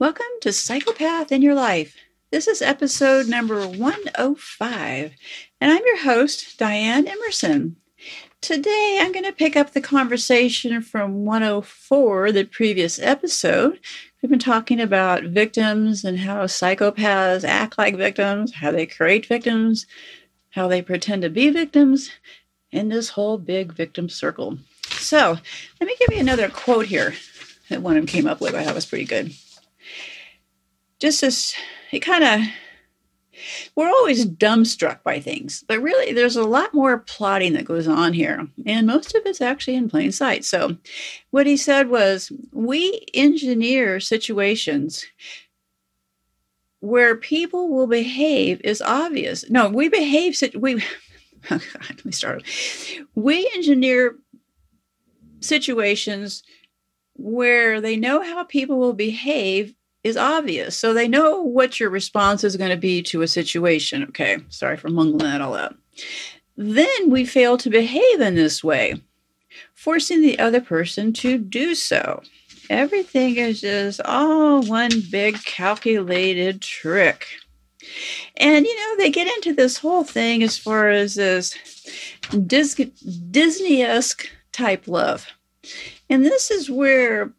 Welcome to Psychopath in Your Life. This is episode number 105, and I'm your host, Diane Emerson. Today, I'm going to pick up the conversation from 104, the previous episode. We've been talking about victims and how psychopaths act like victims, how they create victims, how they pretend to be victims, in this whole big victim circle. So, let me give you another quote here that one of them came up with. I thought was pretty good just this, it kind of, we're always dumbstruck by things, but really there's a lot more plotting that goes on here. And most of it's actually in plain sight. So, what he said was, we engineer situations where people will behave is obvious. No, we behave, we, oh God, let me start. We engineer situations where they know how people will behave is obvious. So they know what your response is going to be to a situation. Okay, sorry for mungling that all out. Then we fail to behave in this way, forcing the other person to do so. Everything is just all one big calculated trick. And, you know, they get into this whole thing as far as this Disney esque type love. And this is where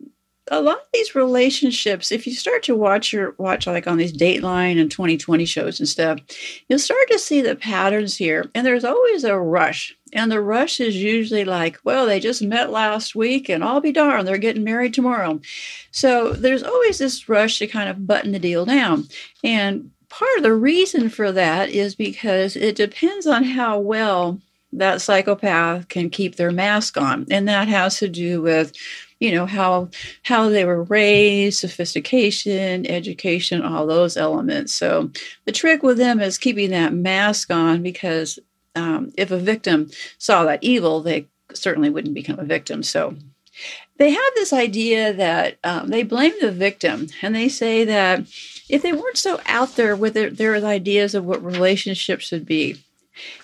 a lot of these relationships, if you start to watch your watch like on these Dateline and 2020 shows and stuff, you'll start to see the patterns here. And there's always a rush. And the rush is usually like, well, they just met last week and I'll be darned, they're getting married tomorrow. So there's always this rush to kind of button the deal down. And part of the reason for that is because it depends on how well that psychopath can keep their mask on. And that has to do with you know how how they were raised sophistication education all those elements. So the trick with them is keeping that mask on because um, if a victim saw that evil they certainly wouldn't become a victim. So they have this idea that um, they blame the victim and they say that if they weren't so out there with their, their ideas of what relationships should be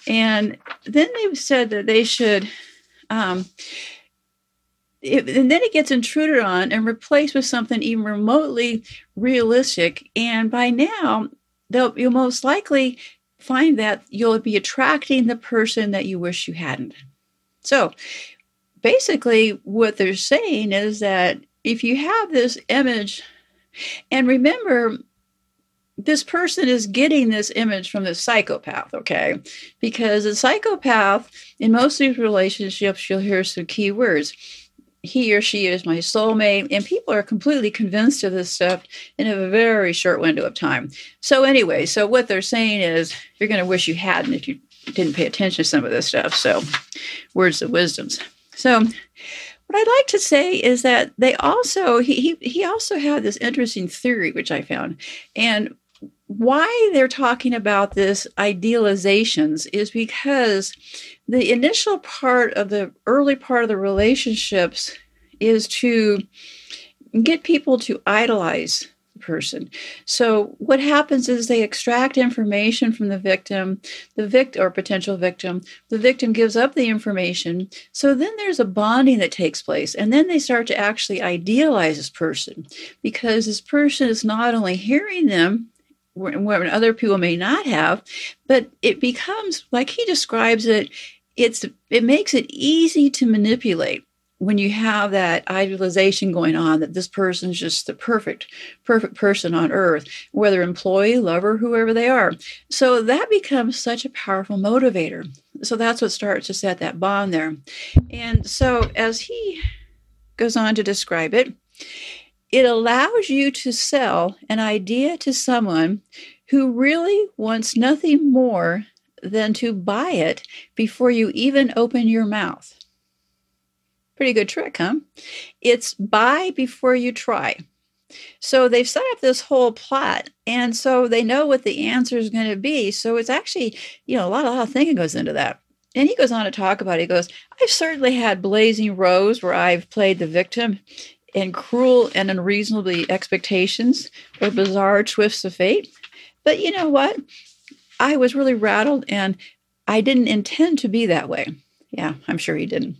and then they said that they should um, it, and then it gets intruded on and replaced with something even remotely realistic. And by now, they'll you'll most likely find that you'll be attracting the person that you wish you hadn't. So basically, what they're saying is that if you have this image, and remember, this person is getting this image from the psychopath, okay? Because a psychopath, in most of these relationships, you'll hear some key words he or she is my soulmate. And people are completely convinced of this stuff in a very short window of time. So, anyway, so what they're saying is you're going to wish you hadn't if you didn't pay attention to some of this stuff. So, words of wisdoms. So, what I'd like to say is that they also he he, he also had this interesting theory which I found, and why they're talking about this idealizations is because the initial part of the early part of the relationships is to get people to idolize the person. So what happens is they extract information from the victim, the victim or potential victim. The victim gives up the information. So then there's a bonding that takes place, and then they start to actually idealize this person because this person is not only hearing them when other people may not have, but it becomes like he describes it it's it makes it easy to manipulate when you have that idealization going on that this person is just the perfect perfect person on earth whether employee lover whoever they are. So that becomes such a powerful motivator. So that's what starts to set that bond there. And so as he goes on to describe it it allows you to sell an idea to someone who really wants nothing more than to buy it before you even open your mouth. Pretty good trick, huh? It's buy before you try. So they've set up this whole plot, and so they know what the answer is going to be. So it's actually, you know, a lot, a lot of thinking goes into that. And he goes on to talk about it. He goes, I've certainly had blazing rows where I've played the victim in cruel and unreasonably expectations or bizarre twists of fate. But you know what? I was really rattled and I didn't intend to be that way. Yeah, I'm sure he didn't.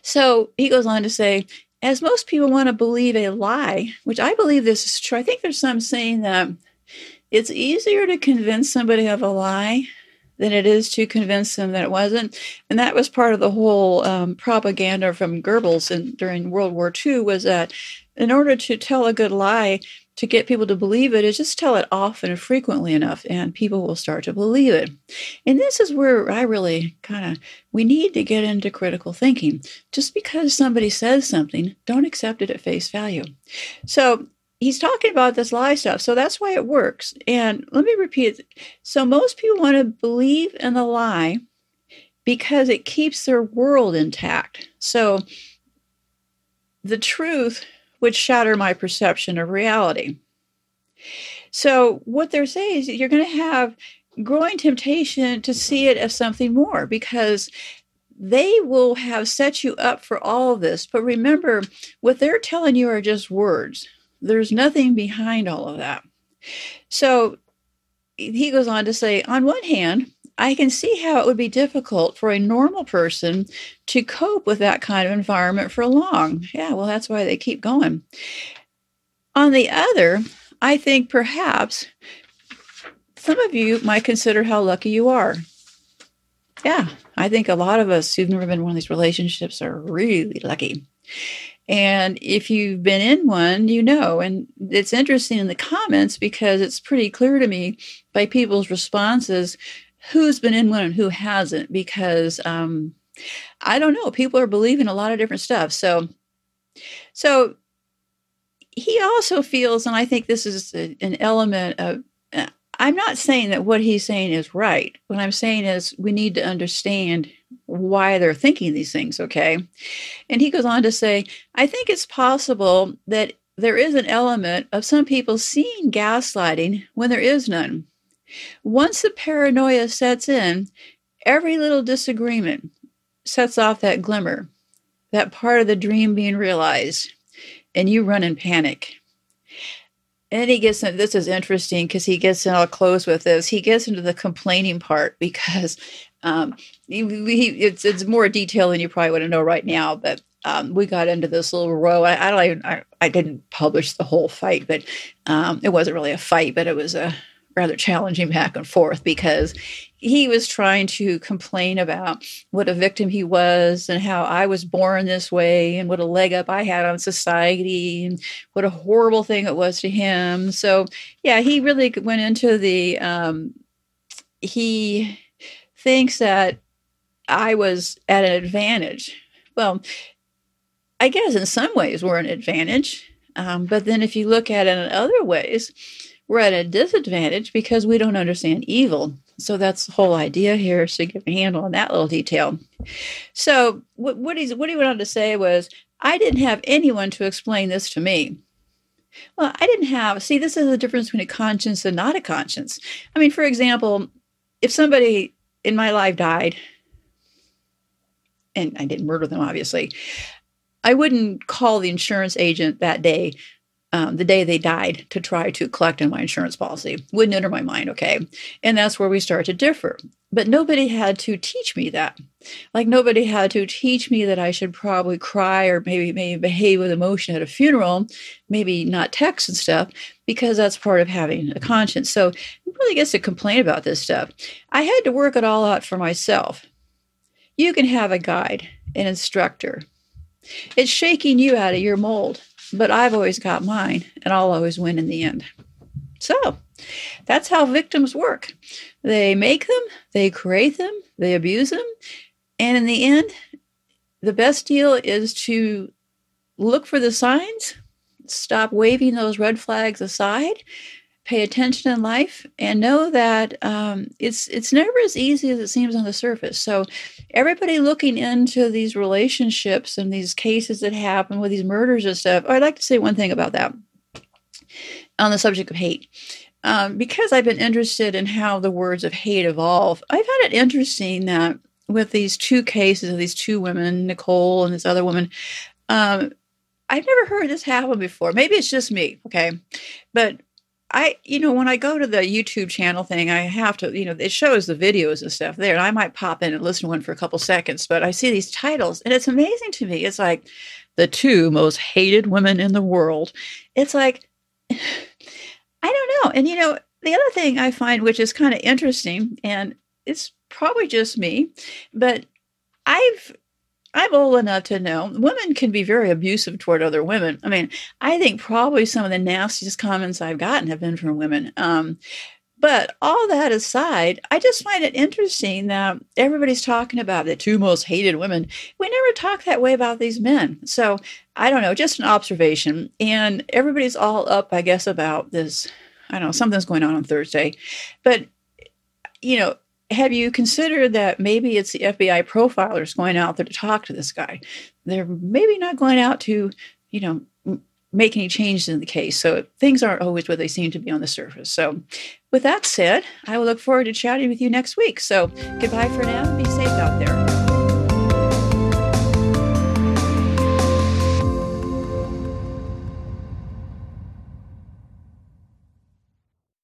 So he goes on to say, as most people want to believe a lie, which I believe this is true, I think there's some saying that it's easier to convince somebody of a lie than it is to convince them that it wasn't. And that was part of the whole um, propaganda from Goebbels in, during World War II was that in order to tell a good lie, to get people to believe it is just tell it often and frequently enough and people will start to believe it. And this is where i really kind of we need to get into critical thinking. Just because somebody says something don't accept it at face value. So he's talking about this lie stuff so that's why it works and let me repeat it. so most people want to believe in the lie because it keeps their world intact so the truth would shatter my perception of reality. So, what they're saying is you're going to have growing temptation to see it as something more because they will have set you up for all this. But remember, what they're telling you are just words, there's nothing behind all of that. So, he goes on to say, on one hand, I can see how it would be difficult for a normal person to cope with that kind of environment for long. Yeah, well, that's why they keep going. On the other, I think perhaps some of you might consider how lucky you are. Yeah, I think a lot of us who've never been in one of these relationships are really lucky. And if you've been in one, you know. And it's interesting in the comments because it's pretty clear to me by people's responses who's been in one and who hasn't because um, I don't know. People are believing a lot of different stuff. So, so he also feels, and I think this is an element of. I'm not saying that what he's saying is right. What I'm saying is we need to understand why they're thinking these things, okay? And he goes on to say, I think it's possible that there is an element of some people seeing gaslighting when there is none. Once the paranoia sets in, every little disagreement sets off that glimmer, that part of the dream being realized, and you run in panic. And he gets in, this is interesting because he gets in, I'll close with this. He gets into the complaining part because um, he, he, it's, it's more detail than you probably want to know right now, but um, we got into this little row. I, I don't even, I, I, didn't publish the whole fight, but um, it wasn't really a fight, but it was a rather challenging back and forth because he was trying to complain about what a victim he was and how I was born this way and what a leg up I had on society and what a horrible thing it was to him. So, yeah, he really went into the, um, he thinks that I was at an advantage. Well, I guess in some ways we're an advantage. Um, but then if you look at it in other ways, we're at a disadvantage because we don't understand evil. So that's the whole idea here is to get a handle on that little detail. So what, what, he's, what he went on to say was, I didn't have anyone to explain this to me. Well, I didn't have, see, this is the difference between a conscience and not a conscience. I mean, for example, if somebody in my life died, and I didn't murder them, obviously, I wouldn't call the insurance agent that day um, the day they died to try to collect on my insurance policy. Wouldn't enter my mind, okay? And that's where we start to differ. But nobody had to teach me that. Like nobody had to teach me that I should probably cry or maybe maybe behave with emotion at a funeral, maybe not text and stuff, because that's part of having a conscience. So really gets to complain about this stuff. I had to work it all out for myself. You can have a guide, an instructor. It's shaking you out of your mold but I've always got mine and I'll always win in the end. So that's how victims work. They make them, they create them, they abuse them, and in the end, the best deal is to look for the signs, stop waving those red flags aside, pay attention in life and know that um, it's it's never as easy as it seems on the surface. So everybody looking into these relationships and these cases that happen with these murders and stuff. I'd like to say one thing about that on the subject of hate. Um, because I've been interested in how the words of hate evolve, I've found it interesting that with these two cases of these two women, Nicole and this other woman, um, I've never heard this happen before. Maybe it's just me, okay? But I, you know, when I go to the YouTube channel thing, I have to, you know, it shows the videos and stuff there, and I might pop in and listen to one for a couple seconds, but I see these titles, and it's amazing to me. It's like the two most hated women in the world. It's like, I don't know. And, you know, the other thing I find, which is kind of interesting, and it's probably just me, but I've I'm old enough to know women can be very abusive toward other women. I mean, I think probably some of the nastiest comments I've gotten have been from women. Um, but all that aside, I just find it interesting that everybody's talking about the two most hated women. We never talk that way about these men. So I don't know, just an observation. And everybody's all up, I guess, about this. I don't know, something's going on on Thursday. But, you know, have you considered that maybe it's the FBI profilers going out there to talk to this guy? They're maybe not going out to, you know, make any changes in the case. So things aren't always what they seem to be on the surface. So, with that said, I will look forward to chatting with you next week. So, goodbye for now. Be safe out there.